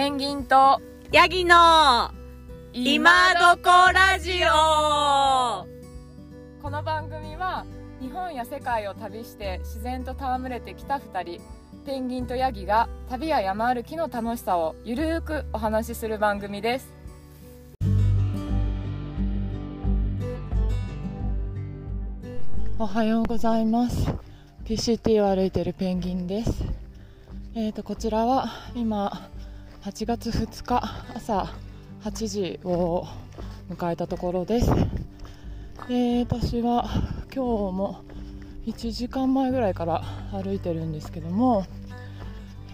ペンギンとヤギの今どこラジオ。この番組は日本や世界を旅して自然と戯れてきた2人ペンギンとヤギが旅や山歩きの楽しさをゆるーくお話しする番組です。おはようございます。PCT を歩いているペンギンです。えーとこちらは今8月2日朝8時を迎えたところです。で私は今日も1時間前ぐらいから歩いてるんですけども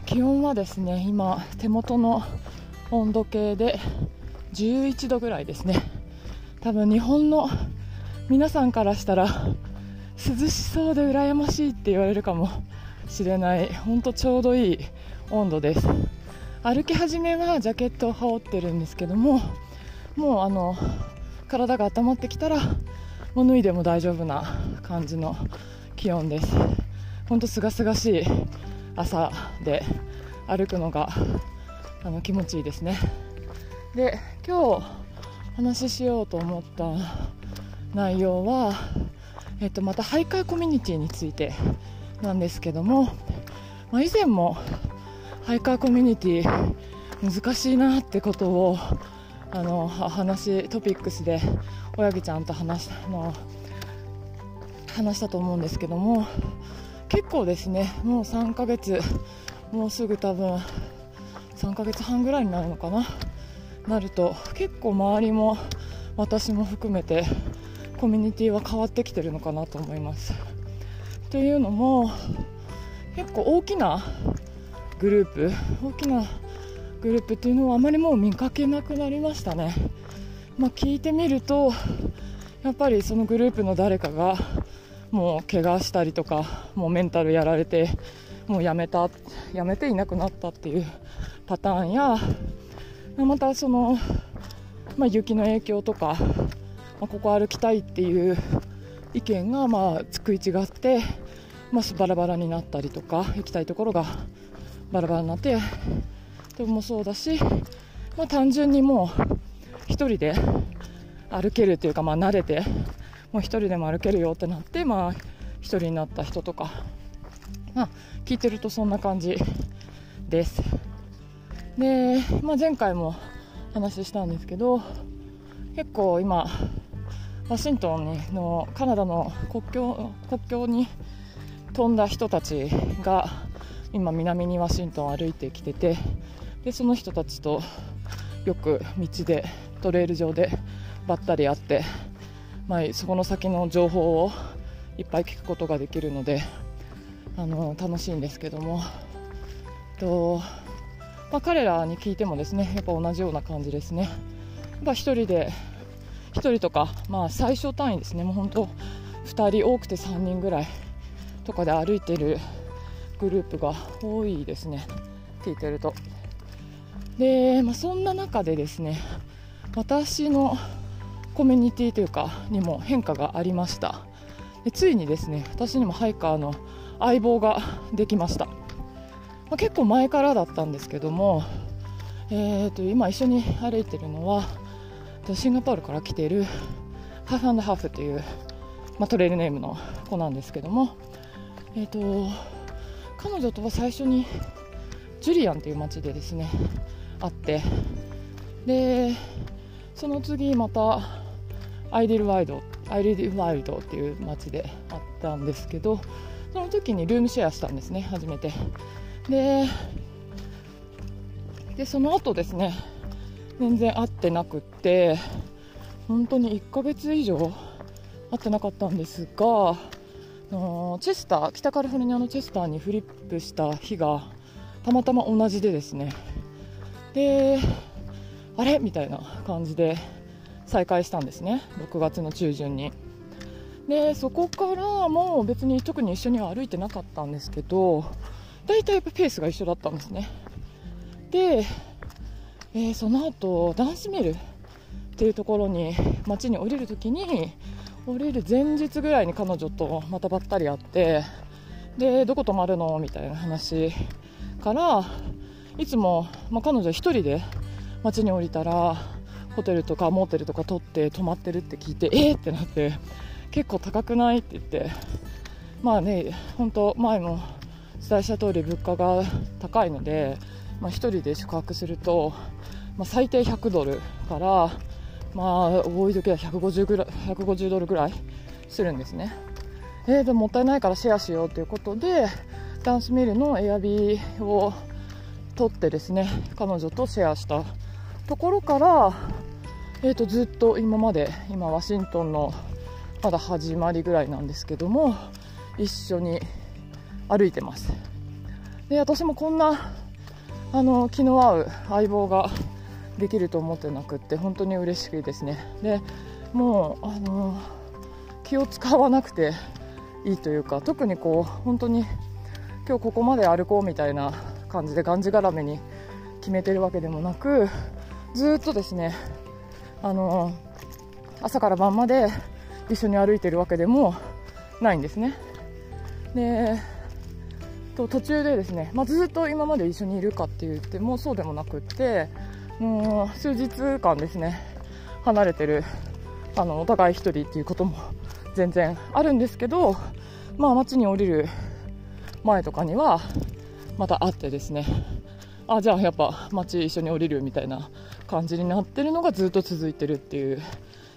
気温はですね今手元の温度計で11度ぐらいですね。多分日本の皆さんからしたら涼しそうで羨ましいって言われるかもしれない本当ちょうどいい温度です。歩き始めはジャケットを羽織ってるんですけどももうあの体が温まってきたらもう脱いでも大丈夫な感じの気温です。本当すがすがしい朝で歩くのがあの気持ちいいですね。で今日話ししようと思った内容は、えっと、またハイカーコミュニティについてなんですけども、まあ、以前もハイカーコミュニティ難しいなってことをあの話トピックスで親木ちゃんと話の話したと思うんですけども結構ですねもう3ヶ月もうすぐ多分3ヶ月半ぐらいになるのかななると結構周りも私も含めてコミュニティは変わってきてるのかなと思います。というのも結構大きなグループ大きなグループっていうのはあまりもう見かけなくなりましたね、まあ、聞いてみるとやっぱりそのグループの誰かがもう怪我したりとかもうメンタルやられてもうやめたやめていなくなったっていうパターンやまたその、まあ、雪の影響とか、まあ、ここ歩きたいっていう意見がまあ食い違って、まあ、バラバラになったりとか行きたいところがバラバラになってでもそうだし、まあ、単純にもう1人で歩けるというか、まあ、慣れてもう1人でも歩けるよってなって、まあ、1人になった人とか、まあ、聞いてるとそんな感じです。で、まあ、前回も話したんですけど結構今ワシントンのカナダの国境国境に飛んだ人たちが今南にワシントンを歩いてきててでその人たちとよく道でトレイル上でばったり会って、まあ、そこの先の情報をいっぱい聞くことができるのであの楽しいんですけどもと、まあ、彼らに聞いてもですねやっぱ同じような感じですね。やっぱ1人で1人とか、まあ、最小単位ですねもう本当2人多くて3人ぐらいとかで歩いてるグループが多いですね。聞いてると。で、まあ、そんな中でですね私のコミュニティというかにも変化がありました。でついにですね私にもハイカーの相棒ができました、まあ、結構前からだったんですけども、えー、と今一緒に歩いてるのはシンガポールから来ているハーフハーフという、まあ、トレイルネームの子なんですけども、えーと彼女とは最初にジュリアンという町でですね会ってでその次またアイデルワイドアイデルワイドっていう町で会ったんですけどその時にルームシェアしたんですね初めて。ででその後ですね全然会ってなくって本当に1ヶ月以上会ってなかったんですがのチェスター北カリフォルニアのチェスターにフリップした日がたまたま同じでですね。であれ？みたいな感じで再開したんですね。6月の中旬に。でそこからもう別に特に一緒には歩いてなかったんですけど大体やっぱペースが一緒だったんですね。で、えー、その後ダンスミルっていうところに街に降りるときに降りる前日ぐらいに彼女とまたばったり会ってでどこ泊まるの？みたいな話からいつも、まあ、彼女1人で街に降りたらホテルとかモーテルとか取って泊まってるって聞いてえー？ってなって結構高くない？って言ってまあね本当前もお伝えした通り物価が高いので、まあ、1人で宿泊すると、まあ、最低100ドルからまあ多い時は150ぐらい150ドルぐらいするんですね。えー、でももったいないからシェアしようということでダンスミルのエアビーを取ってですね彼女とシェアしたところから、えー、とずっと今まで今ワシントンのまだ始まりぐらいなんですけども一緒に歩いてますで私もこんなあの気の合う相棒ができると思ってなくって本当に嬉しいですね。でもうあの気を使わなくていいというか特にこう本当に今日ここまで歩こうみたいな感じでがんじがらめに決めてるわけでもなくずっとですねあの朝から晩まで一緒に歩いてるわけでもないんですね。でと途中でですね、まあ、ずっと今まで一緒にいるかって言ってもそうでもなくってもう数日間ですね離れてるあのお互い1人っていうことも全然あるんですけど、まあ、街に降りる前とかにはまた会ってですねあじゃあやっぱ街一緒に降りるみたいな感じになってるのがずっと続いてるっていう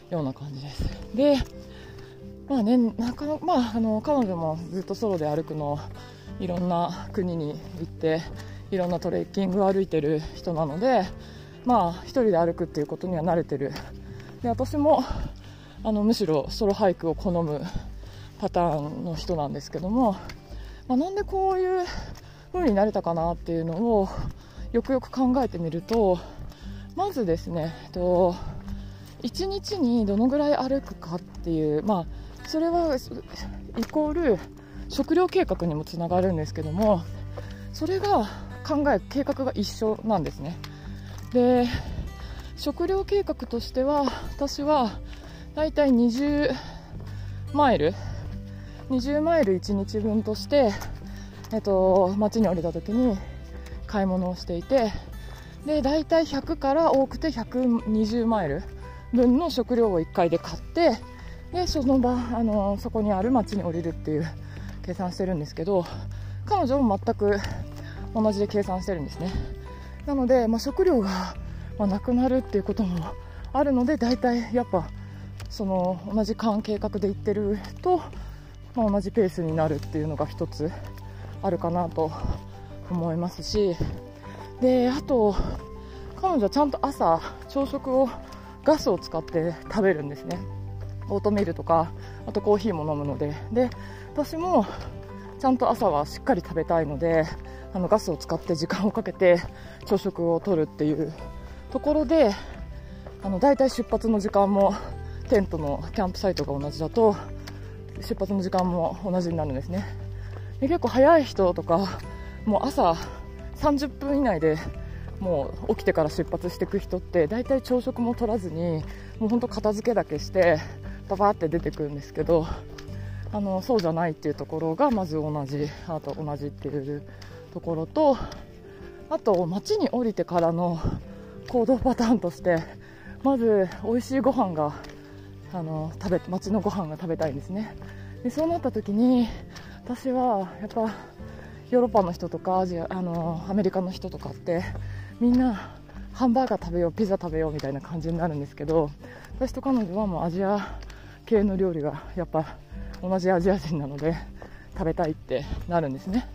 ような感じです。でまあねなかまあ、あの彼女もずっとソロで歩くのいろんな国に行っていろんなトレッキングを歩いてる人なのでまあ1人で歩くっていうことには慣れてる。で私もあのむしろソロハイクを好むパターンの人なんですけども、まあ、なんでこういう風になれたかなっていうのをよくよく考えてみるとまずですねえっと1日にどのぐらい歩くかっていう、まあ、それはイコール食料計画にもつながるんですけどもそれが考え計画が一緒なんですね。で食料計画としては私は大体20マイル20マイル1日分として、えっと、街に降りた時に買い物をしていてで大体100から多くて120マイル分の食料を1回で買ってでその場あのそこにある街に降りるっていう計算してるんですけど彼女も全く同じで計算してるんですね。なので、まあ、食料が、ま、なくなるっていうこともあるので大体やっぱその同じ間計画で行ってると、まあ、同じペースになるっていうのが一つあるかなと思いますし。であと彼女はちゃんと朝朝食をガスを使って食べるんですね。オートミールとかあとコーヒーも飲むので。で私もちゃんと朝はしっかり食べたいのであのガスを使って時間をかけて朝食をとるっていうところであの大体出発の時間もテントのキャンプサイトが同じだと出発の時間も同じになるんですね。で結構早い人とかもう朝30分以内でもう起きてから出発していく人って大体朝食も取らずにもう本当片付けだけしてババって出てくるんですけどあのそうじゃないっていうところがまず同じあと同じっていうところとあと街に降りてからの行動パターンとしてまず美味しいご飯があの食べ街のご飯が食べたいんですね。でそうなった時に私はやっぱヨーロッパの人とかアジアあのアメリカの人とかってみんなハンバーガー食べようピザ食べようみたいな感じになるんですけど私と彼女はもうアジア系の料理がやっぱ同じアジア人なので食べたいってなるんですね。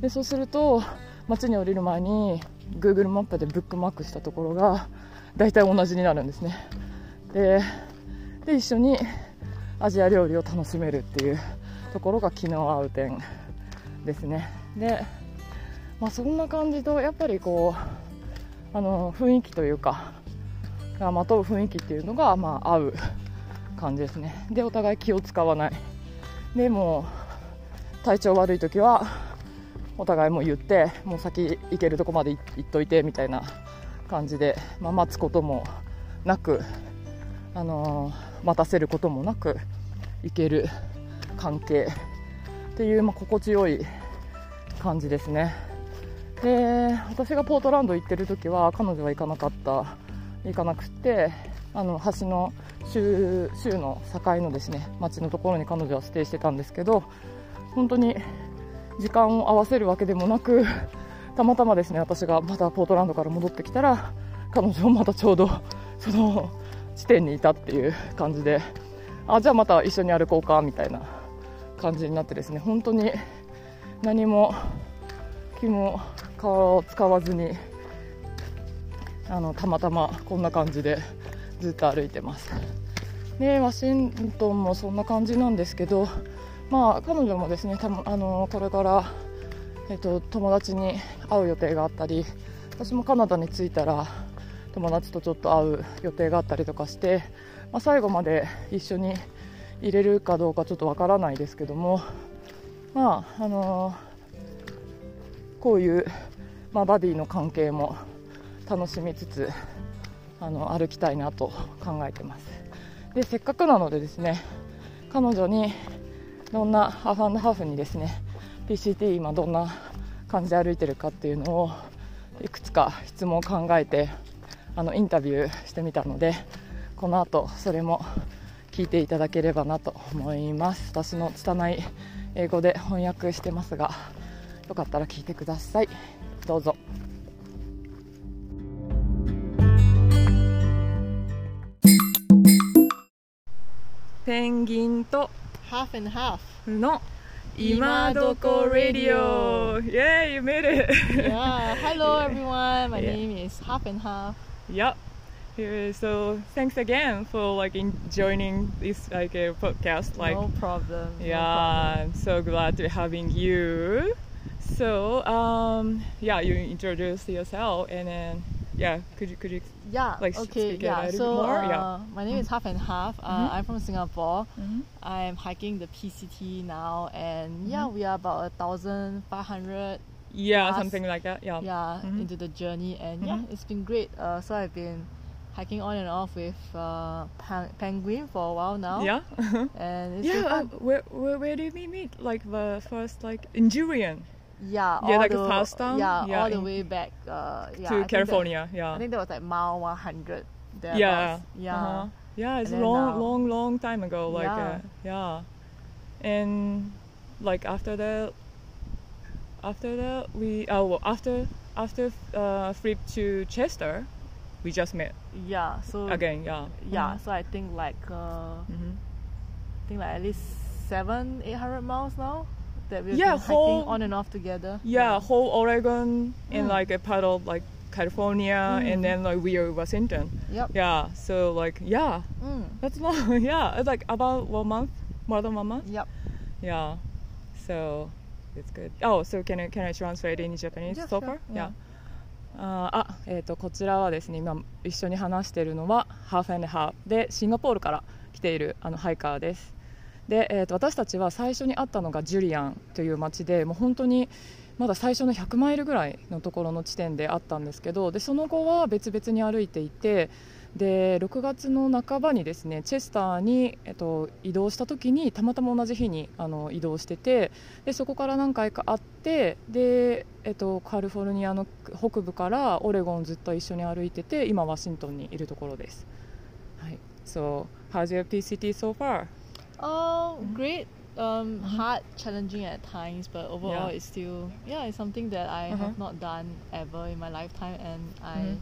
でそうすると街に降りる前に Google マップでブックマークしたところが大体同じになるんですね。でで一緒にアジア料理を楽しめるっていうところが気の合う点ですね。で、まあ、そんな感じとやっぱりこうあの雰囲気というかがまとう雰囲気っていうのが、まあ、合う感じですね。でお互い気を使わない。でも体調悪い時はお互いも言ってもう先行けるとこまで行っといてみたいな感じで、まあ、待つこともなく、あのー、待たせることもなく行ける関係っていう、まあ、心地よい感じですね。で私がポートランド行ってる時は彼女は行かなかった行かなくてあの橋の州州の境のですね町のところに彼女はステイしてたんですけど本当に時間を合わせるわけでもなくたまたまですね私がまたポートランドから戻ってきたら彼女もまたちょうどその地点にいたっていう感じであじゃあまた一緒に歩こうかみたいな感じになってですね本当に何も気も顔を使わずにあのたまたまこんな感じでずっと歩いてます。でワシントンもそんな感じなんですけどまあ彼女もですねたあのこれから、えっと、友達に会う予定があったり私もカナダに着いたら友達とちょっと会う予定があったりとかして、まあ、最後まで一緒に入れるかどうかちょっとわからないですけどもまああのこういう、まあ、バディの関係も楽しみつつあの歩きたいなと考えてます。でせっかくなのでですね彼女にどんなハーフハーフにですね PCT 今どんな感じで歩いてるかっていうのをいくつか質問を考えてあのインタビューしてみたのでこの後それも聞いていただければなと思います。私の拙い英語で翻訳してますがよかったら聞いてください。どうぞ。ペンギンと half and half. の今どこ Radio! Yay, you made it! yeah. Hello everyone. My Yeah. name is Half and Half. Yep. Yeah, so thanks again for like in joining this like a podcast. Like, no problem. no yeah, problem. I'm so glad to having you. So, um, yeah, you introduced yourself, and then yeah, could you could you? Yeah. like, okay. Yeah. So more? uh, Yeah. my name is Half and Half. Uh, Mhm. I'm from Singapore. Mhm. I'm hiking the PCT now, and yeah, Mm-hmm. we are about a thousand five hundred. Yeah, Last- something like that. Yeah. Yeah, Mhm. into the journey, and yeah, it's been great. Uh, so I've been hiking on and off with uh, Pan- Penguin for a while now. Yeah. And it's yeah. Uh, where, where where did we meet? Like the first like in Jurien Yeah, Yeah, all like a the, time? Yeah, Yeah, all the way back. Uh, yeah, I to that- California. yeah. I think that was like mile 100. yeah. Yeah. Uh-huh. Yeah, it's then long, now- long, long time ago. Like, Yeah. uh, yeah. And like after that, after that we oh well, after after uh, trip to Chester, we just met Yeah. So again. Yeah. Yeah. So I think like uh, hmm I think like at least seven, eight hundred miles now that we've Yeah, been hiking whole- on and off together. Yeah, whole Oregon and Mm. like a part of like California, Mm. and then like we are Washington. Yep. Yeah. So like yeah, Mm. that's long. yeah, it's like about one month, more than one month. Yep. Yeah. So it's good. Oh, so can I can I translate in Japanese Yeah, so sure. far? Yeah. あえー、とこちらはですね今一緒に話しているのはハーフハーフでシンガポールから来ているあのハイカーですで、えー、と私たちは最初に会ったのがジュリアンという町でもう本当にまだ最初の100マイルぐらいのところの地点であったんですけどでその後は別々に歩いていてで6月の半ばにですねチェスターに、えっと、移動した時にたまたま同じ日にあの移動しててでそこから何回か会ってで、えっと、カリフォルニアの北部からオレゴンずっと一緒に歩いてて今ワシントンにいるところです。はい、So, how's your PCT so far? Oh, Mhm. great. Um, Mhm. hard, challenging at times, but overall, Yeah. it's still yeah, it's something that I Uh-huh. have not done ever in my lifetime, and I Mhm.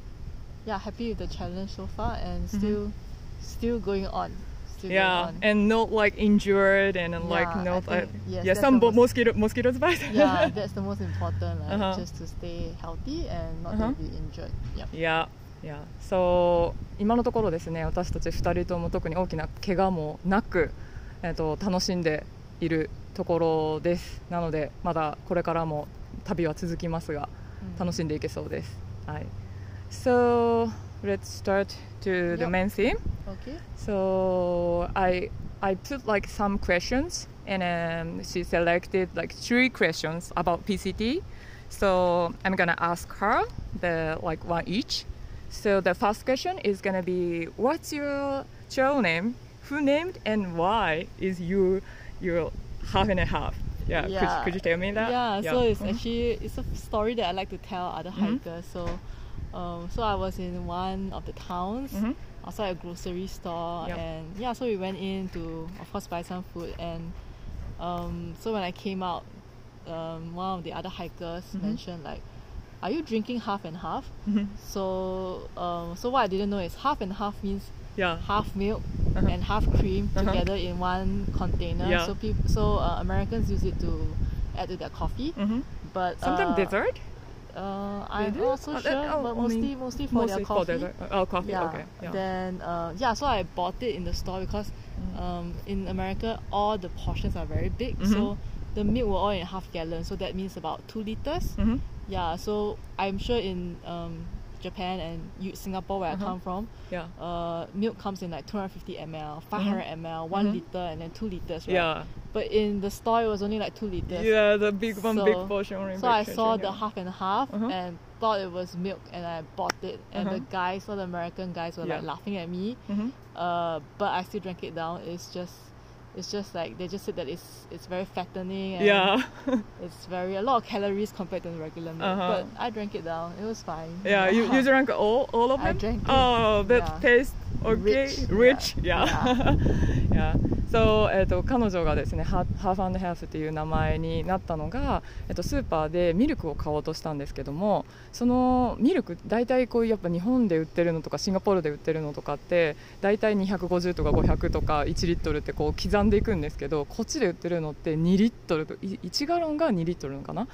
yeah happy with the challenge so far, and Mhm. still still going on. Still Yeah, going on. and not like injured and like Yeah, I not think- uh, yes, yeah some most- mosquito mosquitoes bite. yeah, that's the most important, like, Uh-huh. just to stay healthy and not Uh-huh. to be injured. Yep. いやいやそう今のところですね私たち2人とも特に大きな怪我もなく、えっと楽しんでいるところですなのでまだこれからも旅は続きますが Mm. 楽しんでいけそうです、はい、So let's start to the main theme Okay. So I I put like some questions and um, she selected like three questions about PCT. So I'm gonna ask her the like one each. So the first question is gonna be what's your trail name? Who named and why is you your half and a half Yeah, Yeah. Could, could you tell me that? Yeah, so it's Mhm. actually it's a story that I like to tell other Mhm. hikers. So, um, so I was in one of the towns Mhm. outside a grocery store, Yep. and yeah, so we went in to of course buy some food, and um, so when I came out, um, one of the other hikers Mhm. mentioned like, "Are you drinking half and half?" Mhm. So, um, so what I didn't know is half and half means Yeah. half milk Uh-huh. and half cream Uh-huh. together in one container. Yeah. So people, so uh, Americans use it to add to their coffee. Mhm. But Sometimes uh, dessert. Uh, I'm not so Oh, sure, that- oh, but mostly mostly for Mostly their for coffee. dessert. Oh, coffee. Yeah. Okay. Yeah. Then uh, yeah, so I bought it in the store because Mm. um, in America all the portions are very big. Mhm. So the milk were all in half gallon, so that means about two liters. Mhm. Yeah, so I'm sure in um, Japan and you, Singapore where Uh-huh. I come from, Yeah. uh, milk comes in like 250 ml, 500 ml, one Mhm. liter, and then two liters, right? Yeah. But in the store, it was only like two liters. Yeah. The big one, So- big portion. So I saw the yeah. half and half Uh-huh. and thought it was milk, and I bought it. And the Uh-huh. guys, all the American guys, were like laughing at me. Mhm. Uh, but I still drank it down. It's just, it's just like they just said that it's it's very fattening and Yeah. it's very a lot of calories compared to the regular milk. Uh-huh. But I drank it down. It was fine. Yeah, you, you drank all, all of I them? drank it. Oh, that Yeah. tastes okay? Rich. Rich? Yeah. Yeah. yeah. So, えっと、彼女がですね、ハーフハーフっていう名前になったのが、えっと、スーパーでミルクを買おうとしたんですけども、そのミルク、大体こうやっぱ日本で売ってるのとか、シンガポールで売ってるのとかって、大体250とか500とか1リットルってこう刻んでいくんですけど、こっちで売ってるのって2リットル、1ガロンが2リットルのかな？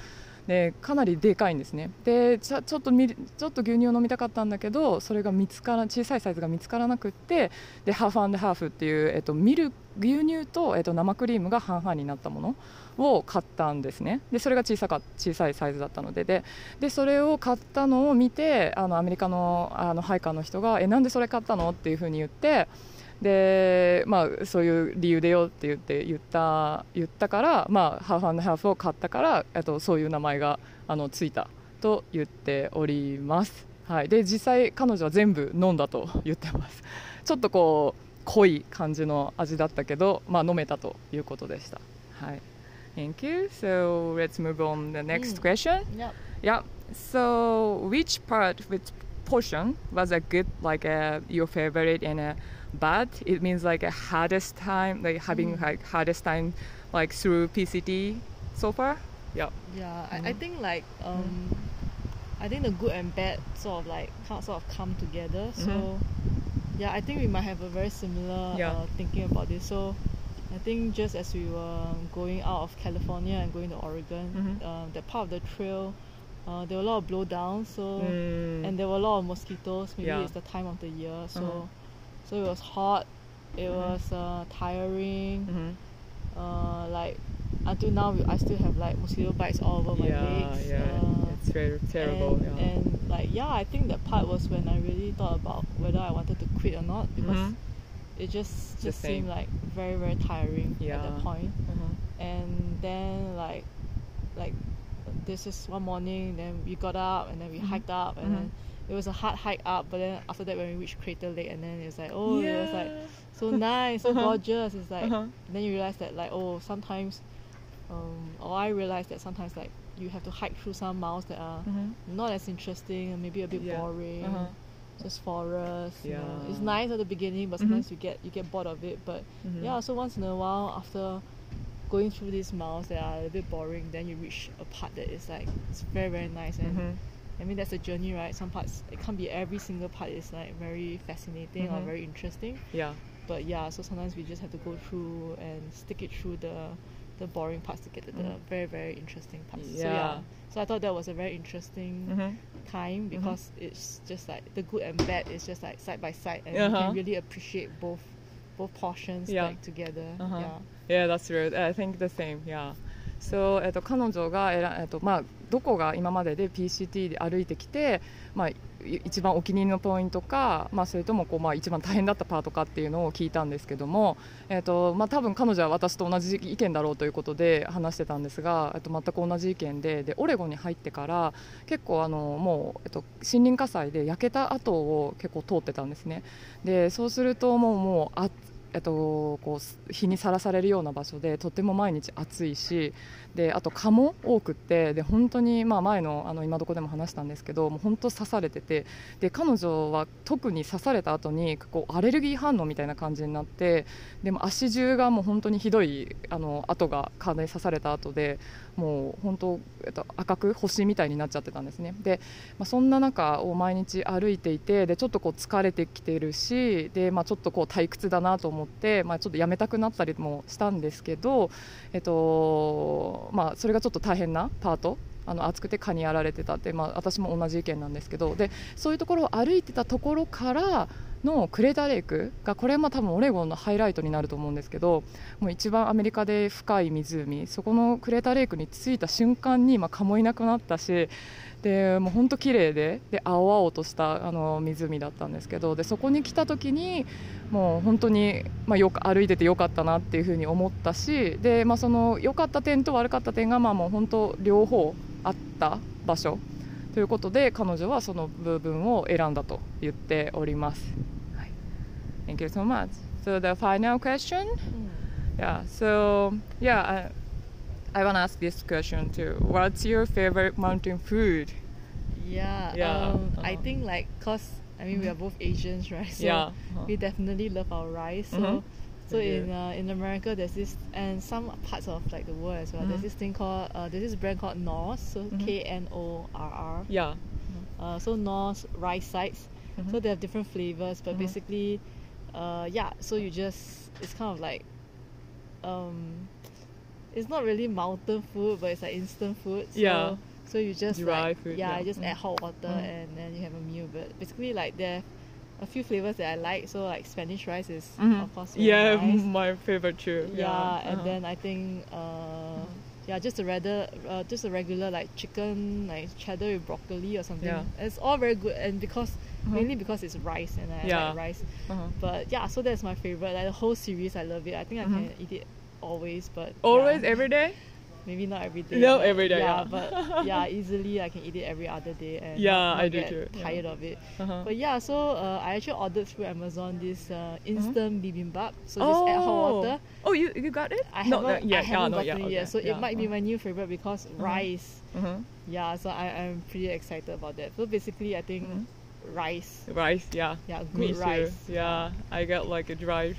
でかなりでかいんですね。でちょちょっとみちょっと牛乳を飲みたかったんだけどそれが見つから小さいサイズが見つからなくってでハーフハーフっていう、えっと、ミル牛乳と、えっと、生クリームが半々になったものを買ったんですね。でそれが小さか小さいサイズだったので。ででそれを買ったのを見てあのアメリカのあのハイカーの人が「えなんでそれ買ったの?」っていうふうに言ってでまあ、そういう理由でよって言って言った言ったから、まあ、ハーフハーフを買ったから、えっと、そういう名前があのついたと言っております、はい、で実際彼女は全部飲んだと言ってます。ちょっとこう濃い感じの味だったけど、まあ、飲めたということでした、はい、Thank you. So let's move on the next Mm. question. Yep. Yeah. So, which part, which portion was a good, like a, your favorite and a bad? It means like a hardest time, like having Mm. like hardest time, like through PCT so far. Yeah. Yeah, I, I Mhm. think like um, I think the good and bad sort of like sort of come together. So Mhm. yeah, I think we might have a very similar Yeah. uh, thinking about this. So I think just as we were going out of California and going to Oregon, Mhm. um, that part of the trail, uh, there were a lot of blowdowns. So Mm. and there were a lot of mosquitoes. Maybe Yeah. it's the time of the year. So Uh-huh. so it was hot. It Mhm. was uh, tiring Mhm. uh, like until now we, I still have like mosquito bites all over my yeah, legs. yeah, uh, it's very terrible. and, yeah. and like yeah, I think that part was when I really thought about whether I wanted to quit or not because Mhm. it just just seemed like very very tiring at that point. Uh-huh. And then like like this is one morning, then we got up and then we Mhm. hiked up and Mhm. then it was a hard hike up, but then after that when we reached Crater Lake and then it was like oh it was like so nice, so Uh-huh. gorgeous. It's like Uh-huh. then you realize that like oh sometimes um or I realized that sometimes like you have to hike through some miles that are Mhm. not as interesting and maybe a bit Yeah. boring. Uh-huh. Just forest. You know. It's nice at the beginning but Mhm. sometimes you get you get bored of it. But Mhm. yeah, so once in a while after going through these miles that are a bit boring, then you reach a part that is like it's very very nice and Mhm. I mean that's a journey, right? Some parts it can't be every single part is like very fascinating or Mhm. very interesting. Yeah. But yeah, so sometimes we just have to go through and stick it through the the boring parts to get to the Mhm. very very interesting parts. So Yeah. yeah, so I thought that was a very interesting Mhm. time because it's just like the good and bad is just like side by side and you Uh-huh. can really appreciate both both portions Yeah. like together. Uh-huh. Yeah. Yeah, that's true. I think the same. Yeah. So, えっと、彼女が選、えっとまあ、どこが今までで PCT で歩いてきて、まあ、一番お気に入りのポイントか、まあ、それともこう、まあ、一番大変だったパートかっていうのを聞いたんですけども、えっとまあ、多分彼女は私と同じ意見だろうということで話してたんですが、えっと、全く同じ意見ででオレゴンに入ってから結構あのもう、えっと、森林火災で焼けた跡を結構通ってたんですね。でそうするともうもうえっと、こう日にさらされるような場所でとても毎日暑いしであと蚊も多くってで本当に、まあ、前のあの今どこでも話したんですけどもう本当刺されててで彼女は特に刺された後にこうアレルギー反応みたいな感じになってでも足中がもう本当にひどいあの跡が蚊で刺された後でもう本当、えっと、赤く星みたいになっちゃってたんですね。で、まあ、そんな中を毎日歩いていてでちょっとこう疲れてきてるしで、まあ、ちょっとこう退屈だなと思って、思ってまあ、ちょっとやめたくなったりもしたんですけど、えっとまあ、それがちょっと大変なパートあの暑くて蚊にやられてたって、まあ、私も同じ意見なんですけどでそういうところを歩いてたところからのクレーターレイクがこれも多分オレゴンのハイライトになると思うんですけどもう一番アメリカで深い湖そこのクレーターレイクに着いた瞬間に、まあ、蚊もいなくなったしでもう本当綺麗でで青々としたあの湖だったんですけどでそこに来た時にもう本当に、まあ、よく歩いててよかったなっていうふうに思ったしで、まあ、その良かった点と悪かった点がまあもう本当両方あった場所ということで彼女はその部分を選んだと言っております。はい Thank you so much. So the final question? Yeah. So yeah, I, I want to ask this question too. What's your favorite mountain food? Yeah. Yeah, Um, I uh-huh. think like cause I mean we are both Asians, right? So Yeah, uh-huh. we definitely love our rice. So Mhm. so in uh, in America there's this and some parts of like the world as well. There's Mhm. this thing called uh, there's this brand called Norse. So Mhm. K N O R R. Yeah. Uh, so Norse rice sites. So they have different flavors, but Mhm. basically, uh, yeah. So you just it's kind of like, um, it's not really mountain food, but it's like instant food. So, Yeah. So you just Dry like, food, yeah, yeah. just add Mm. hot water Mm. and then you have a meal. But basically, like there, are a few flavors that I like. So like Spanish rice is Mhm. of course Yeah, nice. my favorite too. Yeah, and uh-huh. then I think uh, yeah, just a rather uh, just a regular like chicken like cheddar with broccoli or something. Yeah. It's all very good, and because Mhm. mainly because it's rice and I Yeah. like rice. Uh-huh. But yeah, so that's my favorite. Like the whole series, I love it. I think I Mhm. can eat it always, but Always, yeah, every day. maybe not every day. No, every day, Yeah, yeah. but yeah, easily I can eat it every other day and Yeah, I do get too, yeah. tired of it. Uh-huh. But yeah, so uh, I actually ordered through Amazon this uh, instant bibimbap. So just oh. add hot water. Oh, you you got it? I no, haven't, not yet. I haven't yeah, gotten yet. it okay. so yeah. it might be my new favorite because rice. uh-huh. Yeah, so I, I'm pretty excited about that. So basically, I think rice. rice. Yeah. Yeah, Me good too. rice. Yeah, I got like a dry,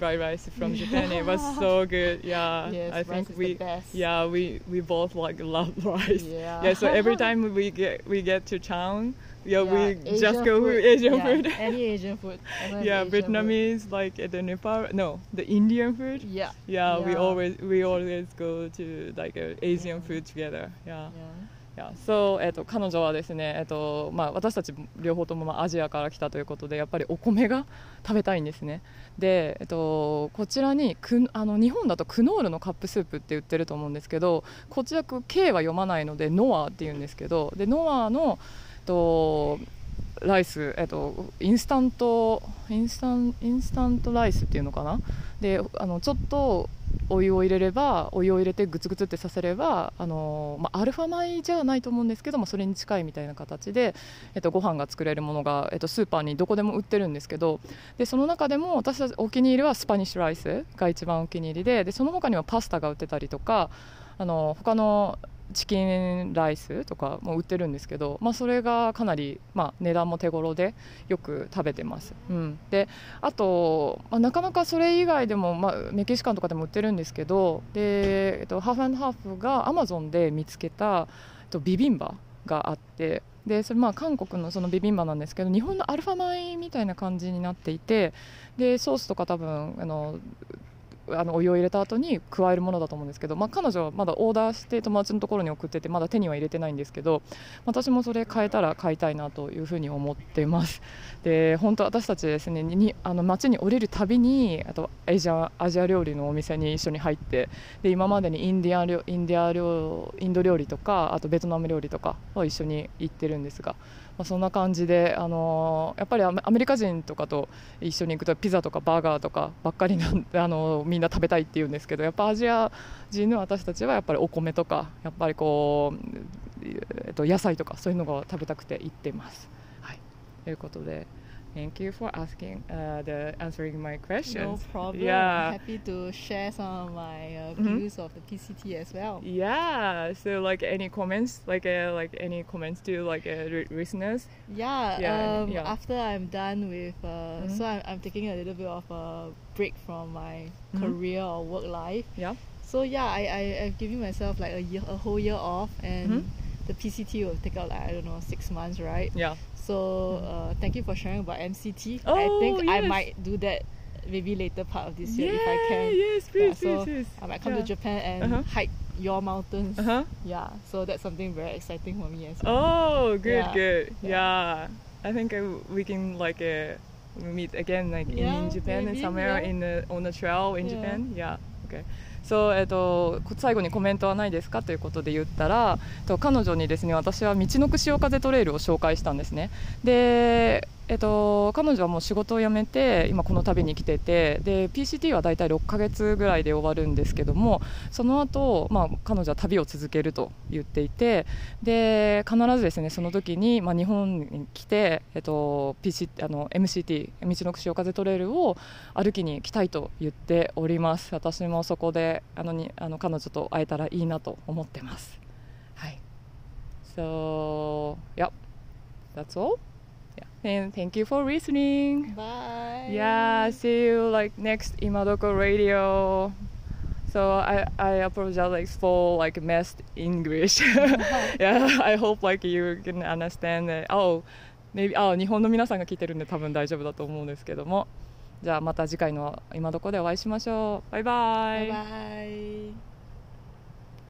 dry rice from Japan. It was so good. Yeah, Yes, I think we. Yeah, we we both like love rice. Yeah. Yeah. So every time we get we get to town, yeah, we Asian just go food. Asian yeah, food. Any Asian food. Yeah, Asian food. Vietnamese like uh, the Nepal. No, the Indian food. Yeah. Yeah, we always we always go to like uh, Asian Yeah. food together. Yeah. かそう、えっと彼女はですね、えっとまあ、私たち両方ともまあアジアから来たということでやっぱりお米が食べたいんですね。で、えっと、こちらにくあの日本だとクノールのカップスープって言ってると思うんですけどこちら K は読まないのでノアって言うんですけどでノアの、えっと、ライス、えっと、インスタントインスタンインスタントライスっていうのかな？であのちょっとお湯を入れればお湯を入れてグツグツってさせればあの、まあ、アルファ米じゃないと思うんですけどもそれに近いみたいな形で、えっと、ご飯が作れるものが、えっと、スーパーにどこでも売ってるんですけどでその中でも私たちお気に入りはスパニッシュライスが一番お気に入りででその他にはパスタが売ってたりとかあの他のチキンライスとかも売ってるんですけど、まあ、それがかなり、まあ、値段も手頃でよく食べてます、うん、であと、まあ、なかなかそれ以外でも、まあ、メキシカンとかでも売ってるんですけどで、えっと、ハーフハーフがアマゾンで見つけた、えっと、ビビンバがあってでそれまあ韓国のそのビビンバなんですけど日本のアルファ米みたいな感じになっていてでソースとか多分あのあのお湯を入れた後に加えるものだと思うんですけど、まあ、彼女はまだオーダーして友達のところに送っててまだ手には入れてないんですけど私もそれ買えたら買いたいなというふうに思ってます。で本当私たちですねにあの街に降りるたびにあとアジアアジア料理のお店に一緒に入ってで今までにインディア料インディア料インド料理とかあとベトナム料理とかは一緒に行ってるんですが、まあ、そんな感じで、あのやっぱりアメアメリカ人とかと一緒に行くとピザとかバーガーとかばっかりなんで、あのみんな食べたいって言うんですけどやっぱアジア人の私たちはやっぱりお米とかやっぱりこう、えっと、野菜とかそういうのが食べたくて行ってます。はい、ということで Thank you for asking, uh, the answering my questions. No problem. Yeah. Happy to share some of my uh, Mhm. views of the PCT as well. Yeah. So, like, any comments? Like, uh, like any comments to like uh, listeners? Yeah, Yeah, um, yeah. after I'm done with, uh, Mhm. so I'm, I'm taking a little bit of a break from my Mhm. career or work life. Yeah. So yeah, I, I I've given myself like a year, a whole year off, and Mhm. The PCT will take out like I don't know six months, right? Yeah. So uh, thank you for sharing about MCT. Oh, I think I might do that maybe later part of this year yeah. if I can. Yes, please, yeah, so please, please. I might come yeah. to Japan and Uh-huh. hike your mountains. Uh huh. Yeah, so that's something very exciting for me as well. Oh, good, good. Yeah. I think we can like uh, meet again like in, Japan and somewhere in the, on a trail in. Japan. Yeah. Okay. そうえっと最後にコメントはないですかということで言ったらと彼女にですね私は道のく潮風トレイルを紹介したんですね。で、えっと、彼女はもう仕事を辞めて今この旅に来ててで PCT はだいたい6ヶ月ぐらいで終わるんですけどもその後、まあ彼女は旅を続けると言っていてで必ずですねその時に、まあ、日本に来て、えっと、PC あの MCT 道のく潮風トレイルを歩きに来たいと言っております。私もそこであのにあの彼女と会えたらいいなと思ってます。はい。So yeah that's all. And thank you for listening Bye. yeah see you like next Imadoko radio so I, I apologize like for like messed English yeah I hope like you can understand that oh maybe あ日本の皆さんが聞いてるんで多分大丈夫だと思うんですけどもじゃあまた次回の今どこでお会いしましょうバイバイ Bye bye.